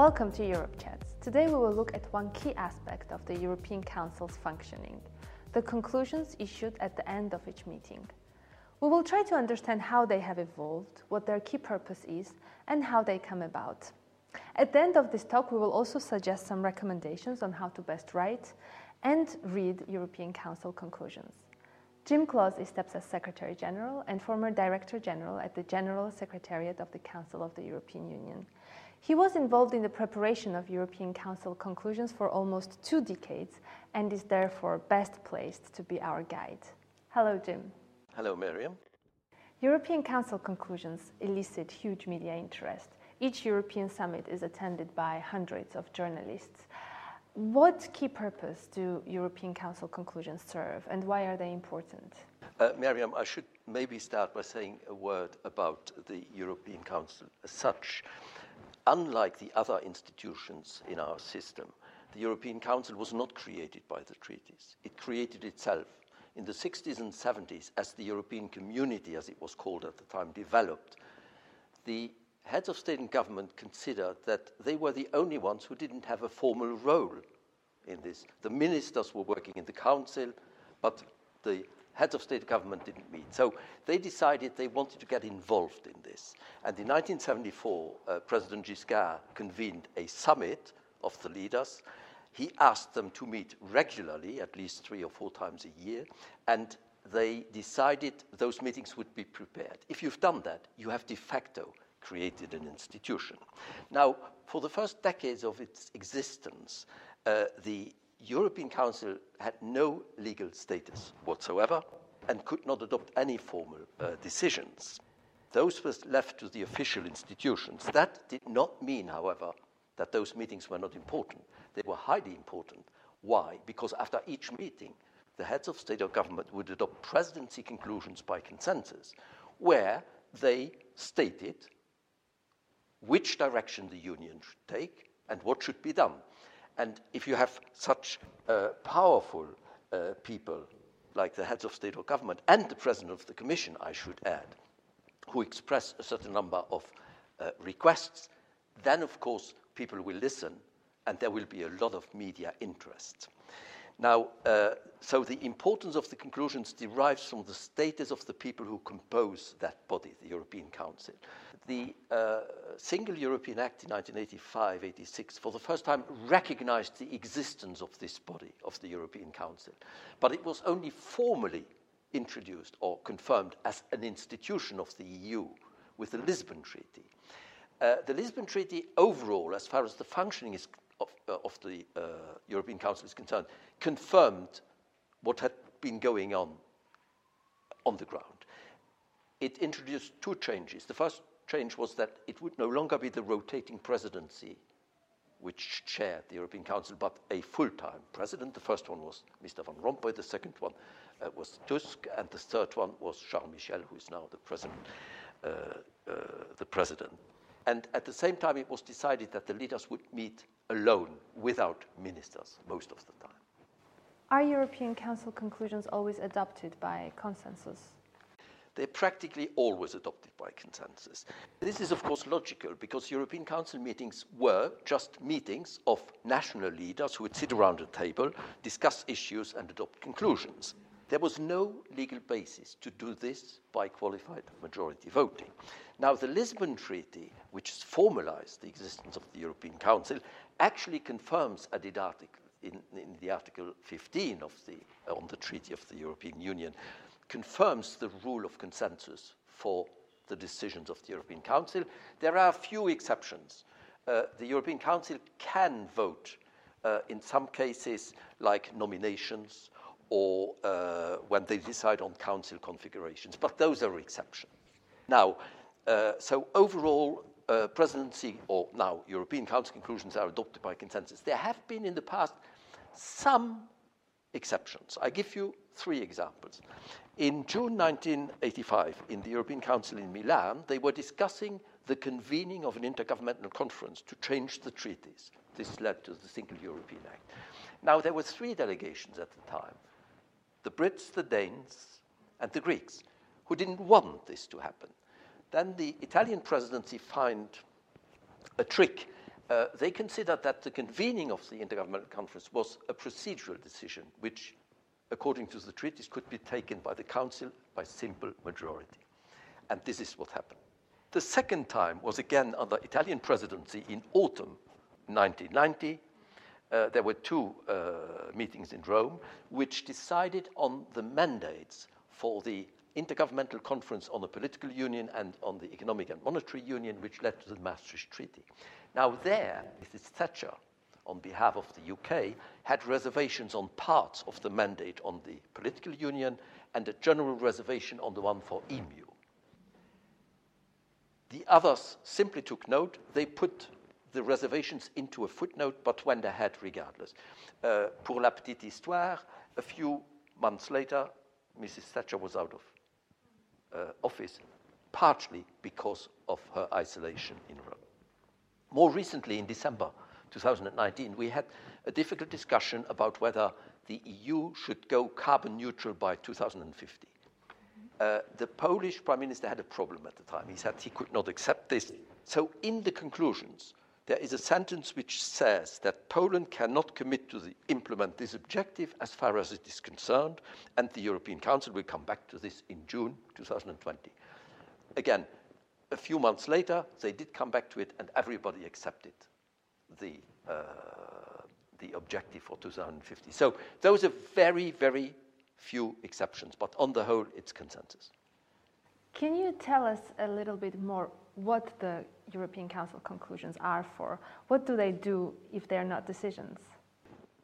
Welcome to Europe Chats. Today we will look at one key aspect of the European Council's functioning the conclusions issued at the end of each meeting. We will try to understand how they have evolved, what their key purpose is, and how they come about. At the end of this talk, we will also suggest some recommendations on how to best write and read European Council conclusions. Jim Cloos is TEPSA's Secretary General and former Director General at the General Secretariat of the Council of the European Union. He was involved in the preparation of European Council conclusions for almost two decades and is therefore best placed to be our guide. Hello, Jim. Hello, Miriam. European Council conclusions elicit huge media interest. Each European summit is attended by hundreds of journalists. What key purpose do European Council conclusions serve and why are they important? Uh, Miriam, I should maybe start by saying a word about the European Council as such. Unlike the other institutions in our system, the European Council was not created by the treaties. It created itself in the 60s and 70s as the European Community, as it was called at the time, developed. The heads of state and government considered that they were the only ones who didn't have a formal role in this. The ministers were working in the council, but the heads of state government didn't meet. So they decided they wanted to get involved in this. And in 1974, uh, President Giscard convened a summit of the leaders. He asked them to meet regularly, at least three or four times a year, and they decided those meetings would be prepared. If you've done that, you have de facto created an institution. Now, for the first decades of its existence, uh, the European Council had no legal status whatsoever and could not adopt any formal uh, decisions. Those were left to the official institutions. That did not mean, however, that those meetings were not important. They were highly important. Why? Because after each meeting, the heads of state or government would adopt presidency conclusions by consensus, where they stated which direction the union should take and what should be done. And if you have such uh, powerful uh, people like the heads of state or government and the president of the commission, I should add, who express a certain number of uh, requests, then of course people will listen and there will be a lot of media interest. Now, uh, so the importance of the conclusions derives from the status of the people who compose that body, the European Council. The uh, Single European Act in 1985 86 for the first time recognized the existence of this body, of the European Council, but it was only formally introduced or confirmed as an institution of the EU with the Lisbon Treaty. Uh, the Lisbon Treaty overall, as far as the functioning is of, uh, of the uh, European Council is concerned, confirmed what had been going on on the ground. It introduced two changes. The first change was that it would no longer be the rotating presidency which chaired the European Council, but a full time president. The first one was Mr. Van Rompuy, the second one uh, was Tusk, and the third one was Charles Michel, who is now the president. Uh, uh, the president. And at the same time, it was decided that the leaders would meet alone without ministers most of the time. Are European Council conclusions always adopted by consensus? They're practically always adopted by consensus. This is, of course, logical because European Council meetings were just meetings of national leaders who would sit around a table, discuss issues, and adopt conclusions. There was no legal basis to do this by qualified majority voting. Now, the Lisbon Treaty, which formalized the existence of the European Council, actually confirms added article in, in the Article 15 of the, on the Treaty of the European Union, confirms the rule of consensus for the decisions of the European Council. There are a few exceptions. Uh, the European Council can vote uh, in some cases, like nominations or uh, when they decide on council configurations, but those are exceptions. Now, uh, so overall, uh, presidency or now European Council conclusions are adopted by consensus. There have been in the past some exceptions. I give you three examples. In June 1985, in the European Council in Milan, they were discussing the convening of an intergovernmental conference to change the treaties. This led to the Single European Act. Now, there were three delegations at the time the Brits, the Danes, and the Greeks, who didn't want this to happen. Then the Italian presidency found a trick uh, they considered that the convening of the Intergovernmental Conference was a procedural decision, which, according to the treaties, could be taken by the Council by simple majority. And this is what happened. The second time was again under Italian presidency in autumn 1990. Uh, there were two uh, meetings in Rome which decided on the mandates for the Intergovernmental Conference on the Political Union and on the Economic and Monetary Union, which led to the Maastricht Treaty. Now, there, Mrs. Thatcher, on behalf of the UK, had reservations on parts of the mandate on the political union and a general reservation on the one for EMU. The others simply took note. They put the reservations into a footnote, but went ahead regardless. Uh, pour la petite histoire, a few months later, Mrs. Thatcher was out of uh, office, partly because of her isolation in Rome. More recently, in December 2019, we had a difficult discussion about whether the EU should go carbon neutral by 2050. Uh, the Polish prime minister had a problem at the time. He said he could not accept this. So, in the conclusions, there is a sentence which says that Poland cannot commit to the, implement this objective as far as it is concerned, and the European Council will come back to this in June 2020. Again, a few months later, they did come back to it, and everybody accepted the, uh, the objective for 2050. So those are very, very few exceptions, but on the whole, it's consensus. Can you tell us a little bit more what the European Council conclusions are for? What do they do if they're not decisions?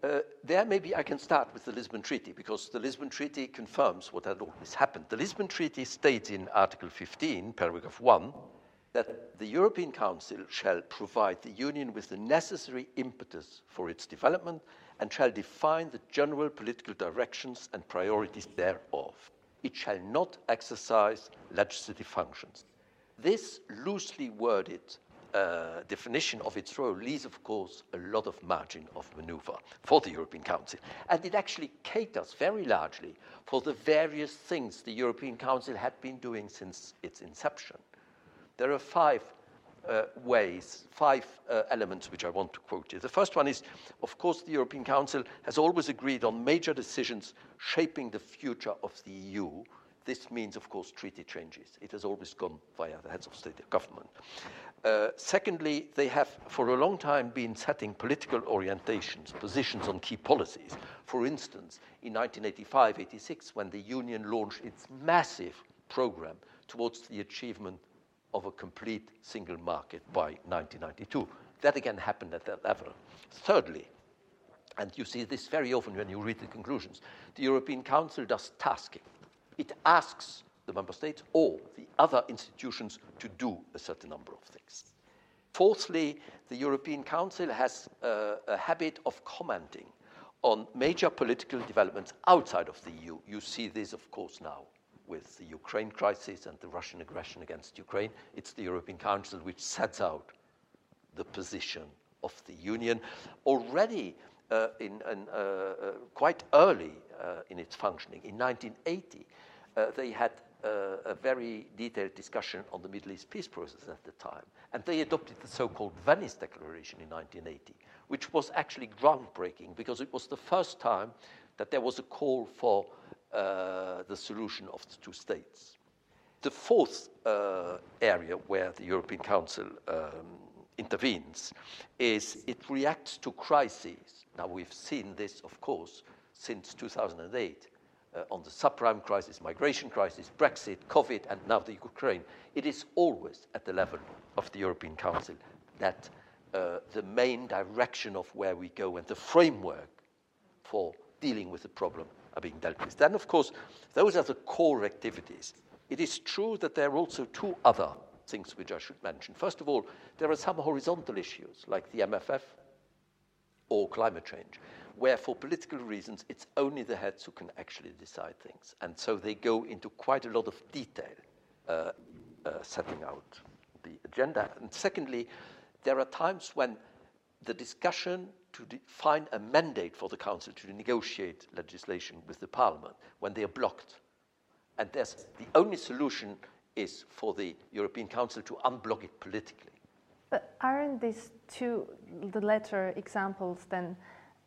Uh, there, maybe I can start with the Lisbon Treaty, because the Lisbon Treaty confirms what had always happened. The Lisbon Treaty states in Article 15, paragraph 1, that the European Council shall provide the Union with the necessary impetus for its development and shall define the general political directions and priorities thereof. It shall not exercise legislative functions. This loosely worded uh, definition of its role leaves, of course, a lot of margin of maneuver for the European Council. And it actually caters very largely for the various things the European Council had been doing since its inception. There are five uh, ways, five uh, elements which I want to quote here. The first one is, of course, the European Council has always agreed on major decisions shaping the future of the EU. This means, of course, treaty changes. It has always gone via the heads of state and government. Uh, secondly, they have for a long time been setting political orientations, positions on key policies. For instance, in 1985 86, when the Union launched its massive program towards the achievement of a complete single market by 1992. That again happened at that level. Thirdly, and you see this very often when you read the conclusions, the European Council does tasking. It asks the member states or the other institutions to do a certain number of things. Fourthly, the European Council has uh, a habit of commenting on major political developments outside of the EU. You see this, of course, now with the Ukraine crisis and the Russian aggression against Ukraine. It's the European Council which sets out the position of the Union. Already uh, in, in, uh, uh, quite early uh, in its functioning, in 1980, uh, they had uh, a very detailed discussion on the Middle East peace process at the time. And they adopted the so called Venice Declaration in 1980, which was actually groundbreaking because it was the first time that there was a call for uh, the solution of the two states. The fourth uh, area where the European Council um, intervenes is it reacts to crises. Now, we've seen this, of course, since 2008 uh, on the subprime crisis, migration crisis, Brexit, COVID, and now the Ukraine. It is always at the level of the European Council that uh, the main direction of where we go and the framework for dealing with the problem are being dealt with. Then, of course, those are the core activities. It is true that there are also two other things which I should mention. First of all, there are some horizontal issues like the MFF or climate change, where for political reasons it's only the heads who can actually decide things. And so they go into quite a lot of detail uh, uh, setting out the agenda. And secondly, there are times when the discussion to find a mandate for the Council to negotiate legislation with the Parliament when they are blocked. And there's, the only solution is for the European Council to unblock it politically. But aren't these two, the latter examples, then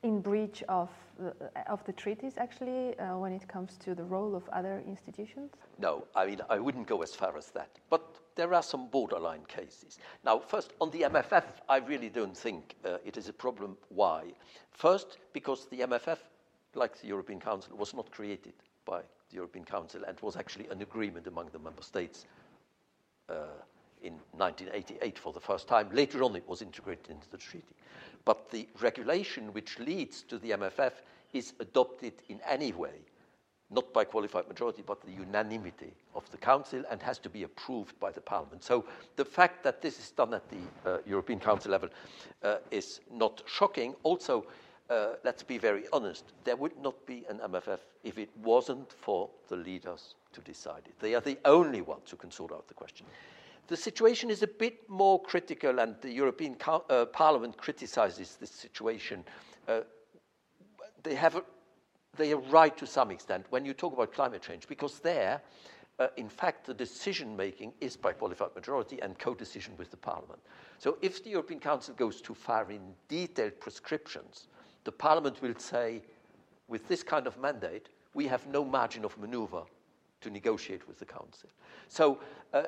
in breach of the, of the treaties, actually, uh, when it comes to the role of other institutions? No, I mean, I wouldn't go as far as that. But there are some borderline cases. Now, first, on the MFF, I really don't think uh, it is a problem. Why? First, because the MFF, like the European Council, was not created by the European Council and was actually an agreement among the member states uh, in 1988 for the first time. Later on, it was integrated into the treaty. But the regulation which leads to the MFF is adopted in any way, not by qualified majority, but the unanimity of the Council and has to be approved by the Parliament. So the fact that this is done at the uh, European Council level uh, is not shocking. Also, uh, let's be very honest, there would not be an MFF if it wasn't for the leaders to decide it. They are the only ones who can sort out the question. The situation is a bit more critical, and the European uh, Parliament criticizes this situation. Uh, they, have a, they are right to some extent when you talk about climate change, because there, uh, in fact, the decision making is by qualified majority and co decision with the Parliament. So if the European Council goes too far in detailed prescriptions, the Parliament will say, with this kind of mandate, we have no margin of maneuver to negotiate with the Council. So uh,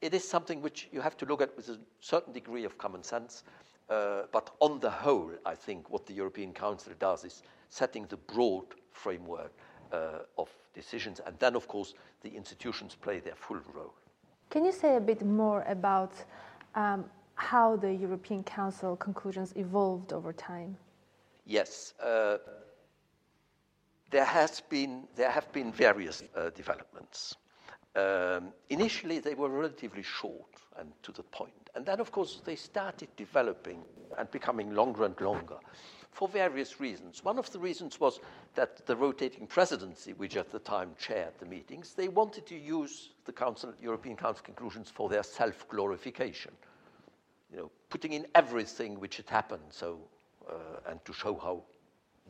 it is something which you have to look at with a certain degree of common sense. Uh, but on the whole, I think what the European Council does is setting the broad framework uh, of decisions. And then, of course, the institutions play their full role. Can you say a bit more about um, how the European Council conclusions evolved over time? Yes. Uh, there, has been, there have been various uh, developments. Um, initially, they were relatively short and to the point. And then, of course, they started developing and becoming longer and longer for various reasons. One of the reasons was that the rotating presidency, which at the time chaired the meetings, they wanted to use the Council, European Council conclusions for their self-glorification. You know, putting in everything which had happened, so uh, and to show how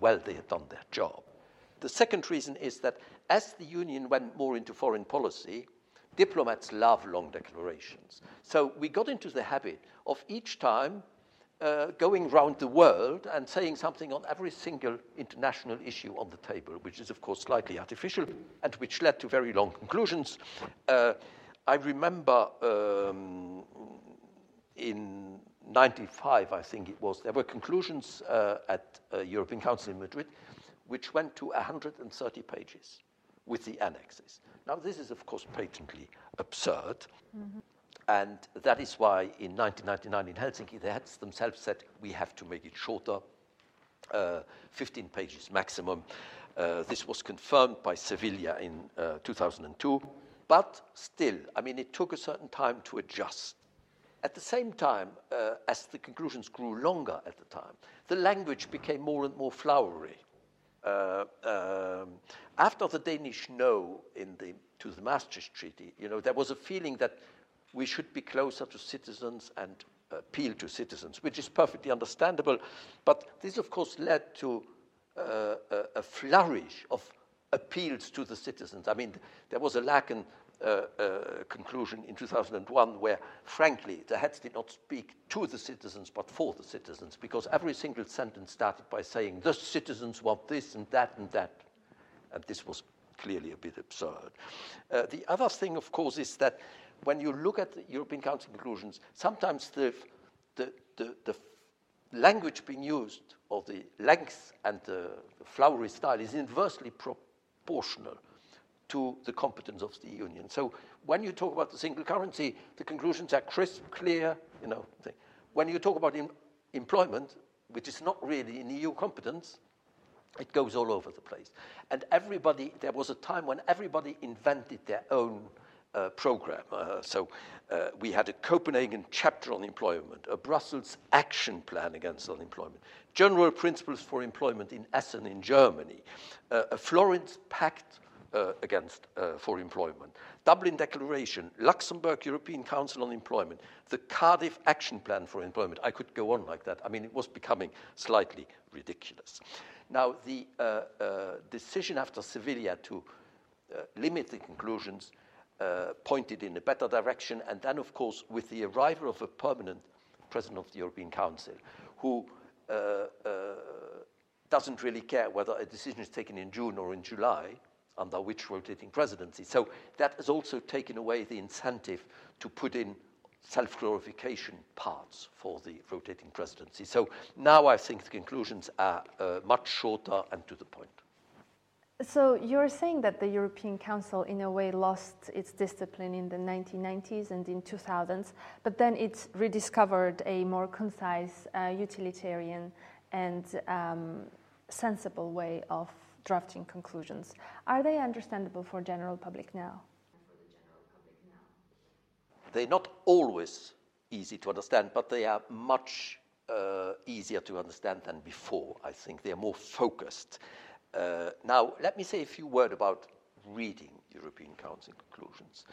well they had done their job. The second reason is that as the Union went more into foreign policy, diplomats love long declarations. So we got into the habit of each time uh, going round the world and saying something on every single international issue on the table, which is, of course, slightly artificial and which led to very long conclusions. Uh, I remember um, in 95, I think it was, there were conclusions uh, at uh, European Council in Madrid which went to 130 pages with the annexes. Now, this is, of course, patently absurd. Mm-hmm. And that is why in 1999 in Helsinki, they had themselves said, we have to make it shorter, uh, 15 pages maximum. Uh, this was confirmed by Sevilla in uh, 2002. But still, I mean, it took a certain time to adjust. At the same time, uh, as the conclusions grew longer at the time, the language became more and more flowery. Uh, um, after the Danish no in the, to the Maastricht Treaty, you know, there was a feeling that we should be closer to citizens and appeal to citizens, which is perfectly understandable. But this, of course, led to uh, a, a, flourish of appeals to the citizens. I mean, there was a Laeken uh, uh, conclusion in 2001 where, frankly, the heads did not speak to the citizens but for the citizens because every single sentence started by saying, the citizens want this and that and that. And this was clearly a bit absurd. Uh, the other thing, of course, is that when you look at the European Council conclusions, sometimes the, the, the, the language being used or the length and the, the flowery style is inversely proportional to the competence of the union. So when you talk about the single currency, the conclusions are crisp, clear, you know. When you talk about em employment, which is not really in EU competence, it goes all over the place. And everybody, there was a time when everybody invented their own uh, program. Uh, so uh, we had a Copenhagen chapter on employment, a Brussels action plan against unemployment, general principles for employment in Essen in Germany, uh, a Florence Pact uh, against uh, for employment. Dublin Declaration, Luxembourg European Council on Employment, the Cardiff Action Plan for Employment. I could go on like that. I mean, it was becoming slightly ridiculous. Now, the uh, uh decision after Sevilla to uh, limit the conclusions uh, pointed in a better direction, and then, of course, with the arrival of a permanent president of the European Council, who doesn't really care whether a decision is taken in June or in July, under which rotating presidency. So that has also taken away the incentive to put in self glorification parts for the rotating presidency. So now I think the conclusions are uh, much shorter and to the point. So you're saying that the European Council, in a way, lost its discipline in the 1990s and in 2000s, but then it rediscovered a more concise, uh, utilitarian, and um, sensible way of drafting conclusions. Are they understandable for general public now? They're not always easy to understand, but they are much uh, easier to understand than before, I think. They are more focused. Uh, now, let me say a few words about reading European Council conclusions.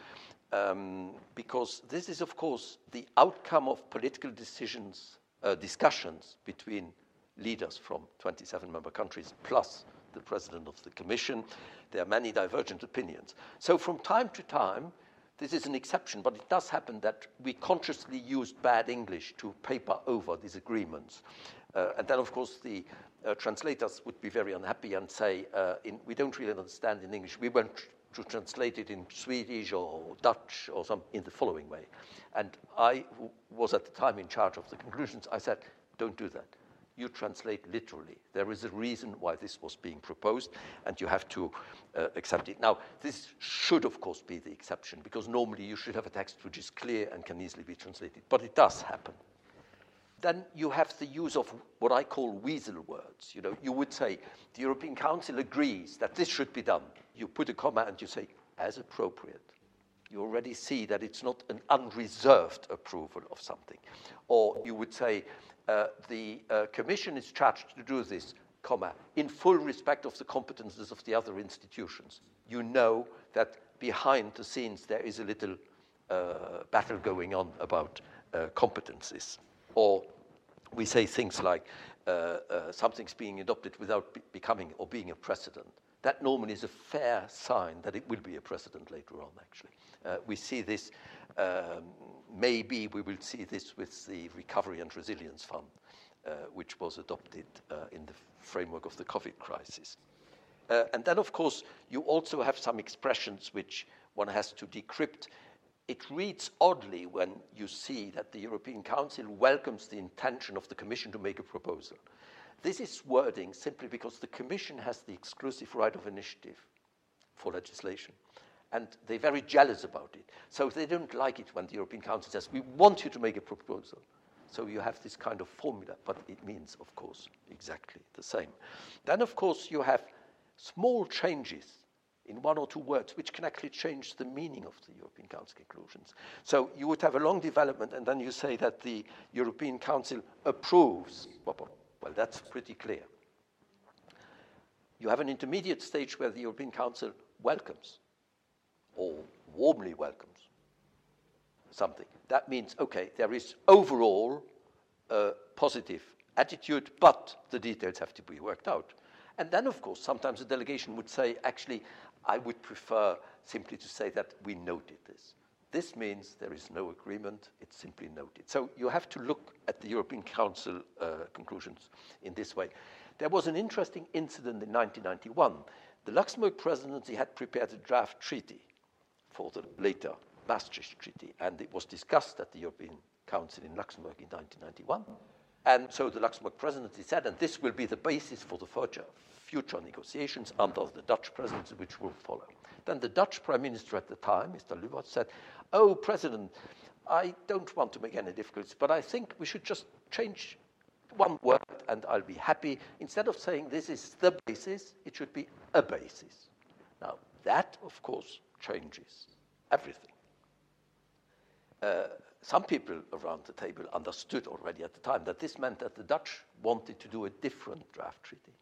Um, because this is, of course, the outcome of political decisions, uh, discussions between leaders from 27 member countries plus the president of the commission. There are many divergent opinions. So from time to time, this is an exception, but it does happen that we consciously use bad English to paper over these agreements. Uh, and then, of course, the uh, translators would be very unhappy and say, uh, in, we don't really understand in English. We want to translate it in Swedish or Dutch or some in the following way. And I was at the time in charge of the conclusions. I said, don't do that you translate literally. There is a reason why this was being proposed, and you have to uh, accept it. Now, this should, of course, be the exception, because normally you should have a text which is clear and can easily be translated, but it does happen. Then you have the use of what I call weasel words. You know, you would say, the European Council agrees that this should be done. You put a comma and you say, as appropriate you already see that it's not an unreserved approval of something. Or you would say, uh, the uh, Commission is charged to do this, comma, in full respect of the competences of the other institutions. You know that behind the scenes there is a little uh, battle going on about uh, competences. Or we say things like uh, something's being adopted without be becoming or being a precedent. That normally is a fair sign that it will be a precedent later on, actually. we see this um, maybe we will see this with the Recovery and Resilience Fund, uh, which was adopted uh, in the framework of the COVID crisis. Uh, and then, of course, you also have some expressions which one has to decrypt. It reads oddly when you see that the European Council welcomes the intention of the Commission to make a proposal. This is wording simply because the Commission has the exclusive right of initiative for legislation and they're very jealous about it. So they don't like it when the European Council says, we want you to make a proposal. So you have this kind of formula, but it means, of course, exactly the same. Then, of course, you have small changes in one or two words, which can actually change the meaning of the European Council conclusions. So you would have a long development, and then you say that the European Council approves. Well, that's pretty clear. You have an intermediate stage where the European Council welcomes or warmly welcomes something. That means, okay, there is overall a positive attitude, but the details have to be worked out. And then, of course, sometimes a delegation would say, actually, I would prefer simply to say that we noted this. This means there is no agreement, it's simply noted. So you have to look at the European Council uh, conclusions in this way. There was an interesting incident in 1991. The Luxembourg presidency had prepared a draft treaty for the later Maastricht Treaty, and it was discussed at the European Council in Luxembourg in 1991. And so the Luxembourg presidency said, and this will be the basis for the future, future negotiations under the Dutch presidency, which will follow. Then the Dutch prime minister at the time, Mr. Lubbers, said, Oh, President, I don't want to make any difficulties, but I think we should just change one word and I'll be happy. Instead of saying this is the basis, it should be a basis. Now, that, of course, changes everything. Uh, some people around the table understood already at the time that this meant that the Dutch wanted to do a different draft treaty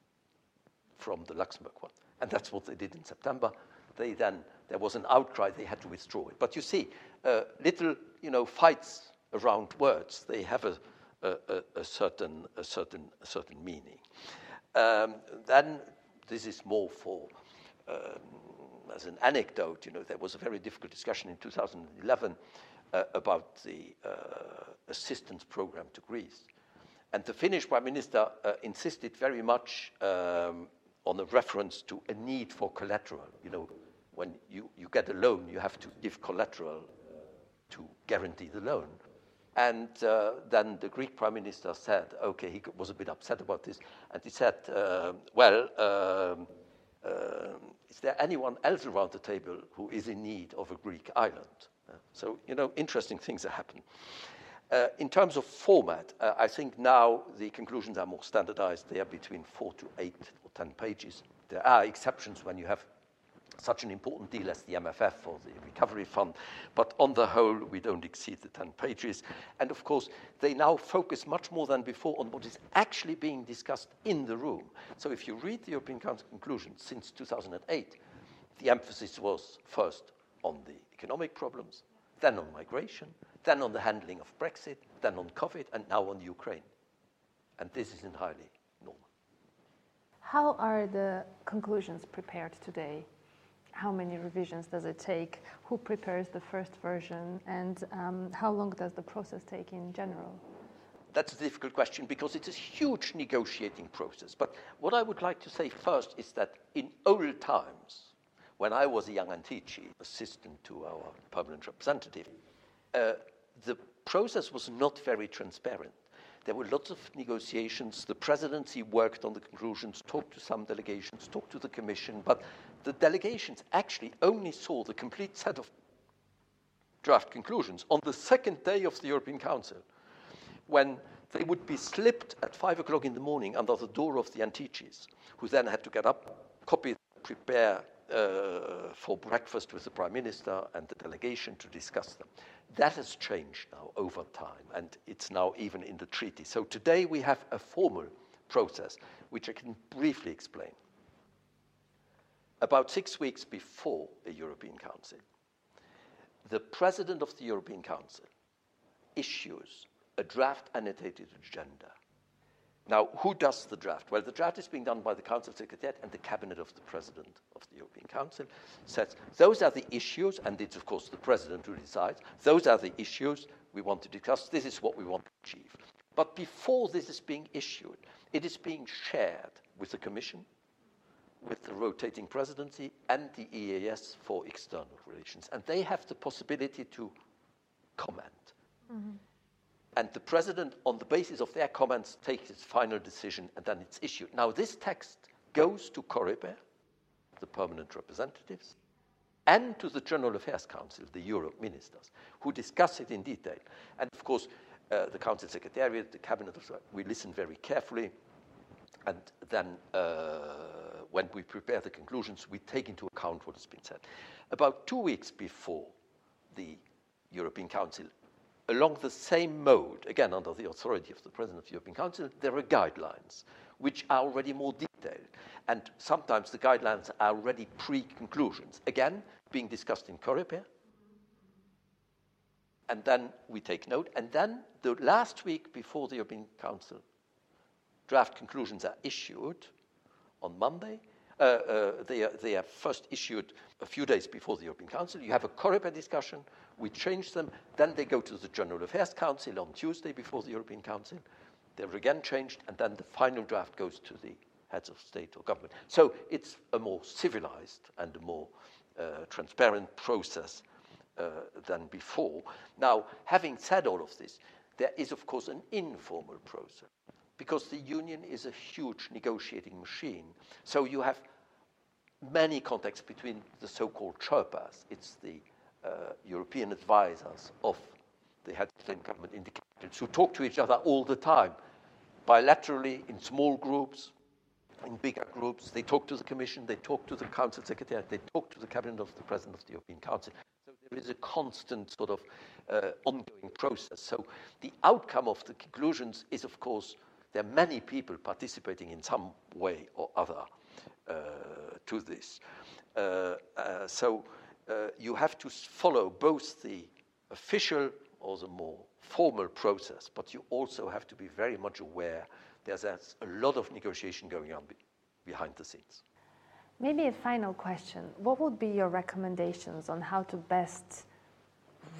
from the Luxembourg one. And that's what they did in September. They then, there was an outcry, they had to withdraw it. But you see, uh, little you know, fights around words, they have a, a, a, certain, a, certain, a certain meaning. Um, then this is more for um, as an anecdote, you know, there was a very difficult discussion in 2011 uh, about the uh, assistance program to Greece. And the Finnish Prime Minister uh, insisted very much um, on a reference to a need for collateral. You know, when you, you get a loan, you have to give collateral to guarantee the loan. And uh, then the Greek prime minister said, okay, he was a bit upset about this, and he said, uh, well, um, uh, is there anyone else around the table who is in need of a Greek island? So, you know, interesting things are happening. Uh, in terms of format, uh, I think now the conclusions are more standardized. They are between four to eight or ten pages. There are exceptions when you have such an important deal as the MFF or the Recovery Fund, but on the whole, we don't exceed the 10 pages. And of course, they now focus much more than before on what is actually being discussed in the room. So if you read the European Council conclusions since 2008, the emphasis was first on the economic problems, then on migration, then on the handling of Brexit, then on COVID, and now on Ukraine. And this is entirely normal. How are the conclusions prepared today? how many revisions does it take? Who prepares the first version? And um, how long does the process take in general? That's a difficult question because it's a huge negotiating process. But what I would like to say first is that in old times, when I was a young Antici, assistant to our permanent representative, uh, the process was not very transparent. There were lots of negotiations. The presidency worked on the conclusions, talked to some delegations, talked to the commission, but the delegations actually only saw the complete set of draft conclusions on the second day of the European Council, when they would be slipped at five o'clock in the morning under the door of the Anticis, who then had to get up, copy, prepare uh, for breakfast with the Prime Minister and the delegation to discuss them. That has changed now over time, and it's now even in the treaty. So today we have a formal process, which I can briefly explain. About six weeks before the European Council, the President of the European Council issues a draft annotated agenda now, who does the draft? Well, the draft is being done by the Council of Secretariat and the Cabinet of the President of the European Council. Says those are the issues, and it's of course the President who decides. Those are the issues we want to discuss. This is what we want to achieve. But before this is being issued, it is being shared with the Commission, with the rotating presidency, and the EAS for external relations, and they have the possibility to comment. Mm-hmm. And the president, on the basis of their comments, takes his final decision and then it's issued. Now, this text goes to Coreper, the permanent representatives, and to the General Affairs Council, the Europe ministers, who discuss it in detail. And of course, uh, the Council Secretariat, the Cabinet, we listen very carefully. And then, uh, when we prepare the conclusions, we take into account what has been said. About two weeks before the European Council along the same mode, again under the authority of the President of the European Council, there are guidelines which are already more detailed. And sometimes the guidelines are already pre conclusions, again, being discussed in Coreper. And then we take note. And then the last week before the European Council, draft conclusions are issued on Monday. Uh, uh, they, are, they are first issued a few days before the European Council. You have a Coreper discussion we change them. Then they go to the General Affairs Council on Tuesday before the European Council. They're again changed, and then the final draft goes to the heads of state or government. So it's a more civilized and a more uh, transparent process uh, than before. Now, having said all of this, there is, of course, an informal process because the union is a huge negotiating machine. So you have many contacts between the so called Sherpas. It's the uh, European advisors of the heads of government the who talk to each other all the time, bilaterally, in small groups, in bigger groups. They talk to the Commission, they talk to the Council Secretariat, they talk to the Cabinet of the President of the European Council. So there is a constant sort of uh, ongoing process. So the outcome of the conclusions is, of course, there are many people participating in some way or other uh, to this. Uh, uh so uh, you have to follow both the official or the more formal process, but you also have to be very much aware there's, a lot of negotiation going on be behind the scenes. Maybe a final question. What would be your recommendations on how to best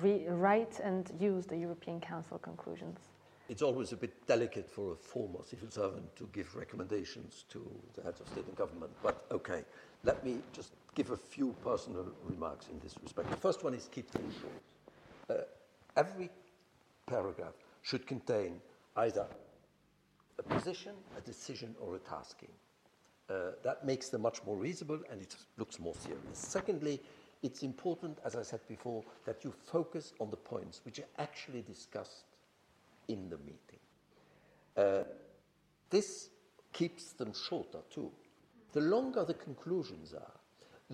write and use the European Council conclusions? It's always a bit delicate for a former civil servant to give recommendations to the heads of state and government, but okay. Let me just give a few personal remarks in this respect. The first one is keep things short. Uh, every paragraph should contain either a position, a decision, or a tasking. Uh, that makes them much more reasonable and it looks more serious. Secondly, it's important, as I said before, that you focus on the points which are actually discussed in the meeting. Uh, this keeps them shorter too. The longer the conclusions are,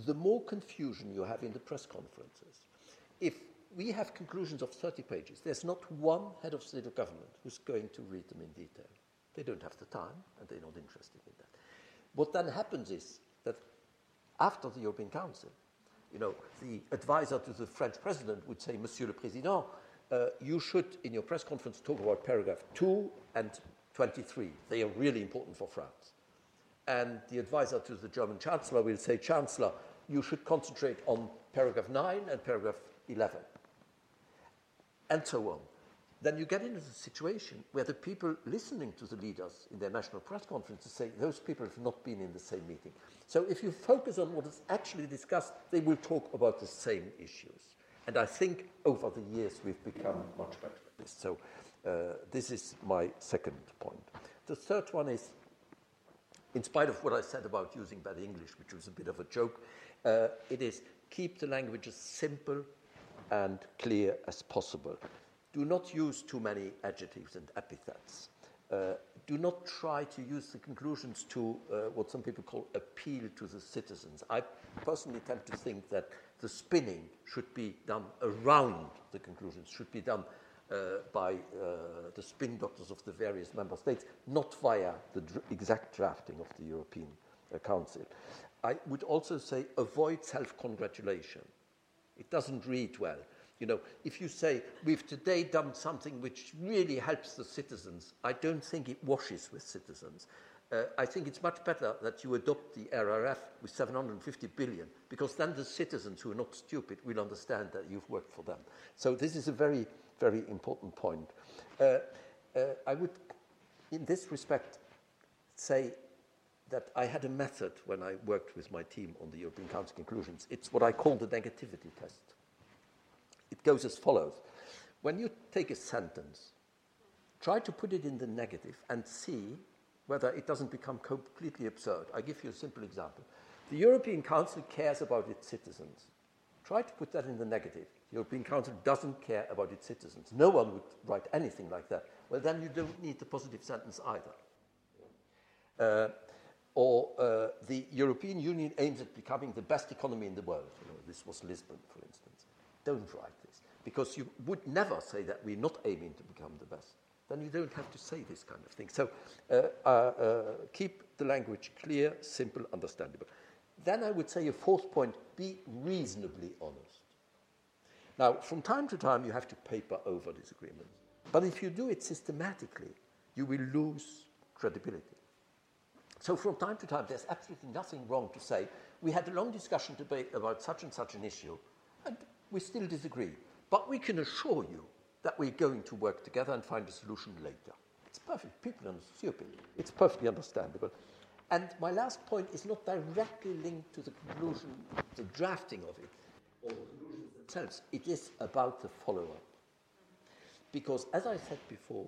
the more confusion you have in the press conferences. If we have conclusions of 30 pages, there's not one head of state or government who's going to read them in detail. They don't have the time and they're not interested in that. What then happens is that after the European Council, you know, the advisor to the French president would say, Monsieur le Président, uh, you should, in your press conference, talk about paragraph 2 and 23. They are really important for France and the advisor to the German Chancellor will say, Chancellor, you should concentrate on paragraph 9 and paragraph 11, and so on. Then you get into a situation where the people listening to the leaders in their national press conferences say those people have not been in the same meeting. So if you focus on what is actually discussed, they will talk about the same issues. And I think over the years we've become much better at this. So uh, this is my second point. The third one is in spite of what I said about using bad English, which was a bit of a joke, uh, it is keep the language as simple and clear as possible. Do not use too many adjectives and epithets. Uh, do not try to use the conclusions to uh, what some people call appeal to the citizens. I personally tend to think that the spinning should be done around the conclusions, should be done uh, by uh, the spin doctors of the various member states, not via the dr- exact drafting of the European uh, Council. I would also say avoid self congratulation. It doesn't read well. You know, if you say, we've today done something which really helps the citizens, I don't think it washes with citizens. Uh, I think it's much better that you adopt the RRF with 750 billion, because then the citizens who are not stupid will understand that you've worked for them. So this is a very very important point. Uh, uh, I would, in this respect, say that I had a method when I worked with my team on the European Council conclusions. It's what I call the negativity test. It goes as follows. When you take a sentence, try to put it in the negative and see whether it doesn't become completely absurd. I give you a simple example. The European Council cares about its citizens. Try to put that in the negative. The European Council doesn't care about its citizens. No one would write anything like that. Well, then you don't need the positive sentence either. Uh, or uh, the European Union aims at becoming the best economy in the world. You know, this was Lisbon, for instance. Don't write because you would never say that we're not aiming to become the best. Then you don't have to say this kind of thing. So uh, uh, uh keep the language clear, simple, understandable. Then I would say a fourth point be reasonably honest. Now, from time to time, you have to paper over disagreements. But if you do it systematically, you will lose credibility. So, from time to time, there's absolutely nothing wrong to say, we had a long discussion debate about such and such an issue, and we still disagree. But we can assure you that we're going to work together and find a solution later. It's perfect. People are stupid. It's perfectly understandable. And my last point is not directly linked to the conclusion, the drafting of it, or the conclusion themselves. It is about the follow up. Because, as I said before,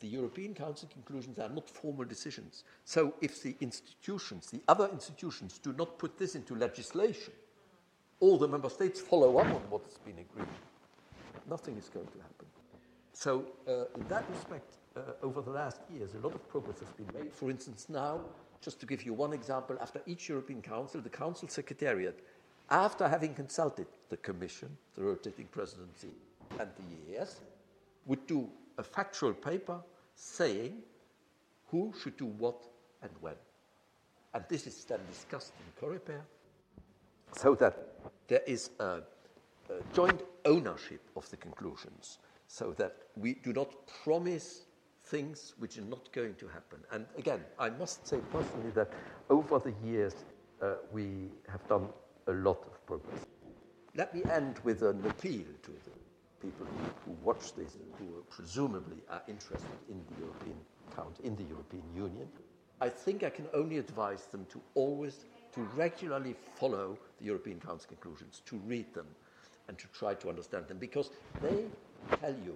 the European Council conclusions are not formal decisions. So, if the institutions, the other institutions, do not put this into legislation, all the member states follow up on what has been agreed, nothing is going to happen. So, uh, in that respect, uh, over the last years, a lot of progress has been made. For instance, now, just to give you one example, after each European Council, the Council Secretariat after having consulted the Commission, the rotating presidency, and the EAS, would do a factual paper saying who should do what and when. And this is then discussed in Coreper so that there is a, a joint ownership of the conclusions, so that we do not promise things which are not going to happen. And again, I must say personally that over the years uh, we have done a lot of progress. Let me end with an appeal to the people who watch this, who presumably are interested in the European count in the European Union. I think I can only advise them to always, to regularly follow the European Council conclusions, to read them, and to try to understand them, because they tell you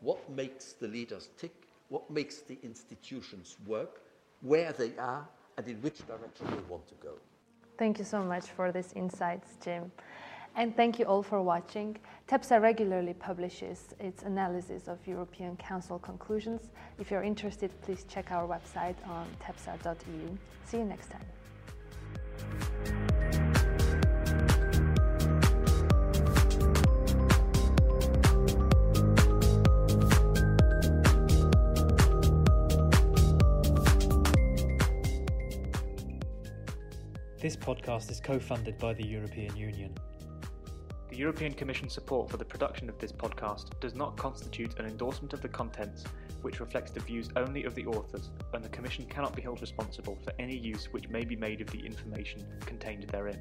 what makes the leaders tick, what makes the institutions work, where they are, and in which direction they want to go. Thank you so much for these insights, Jim. And thank you all for watching. TEPSA regularly publishes its analysis of European Council conclusions. If you're interested, please check our website on tepsa.eu. See you next time. This podcast is co funded by the European Union. The European Commission's support for the production of this podcast does not constitute an endorsement of the contents, which reflects the views only of the authors, and the Commission cannot be held responsible for any use which may be made of the information contained therein.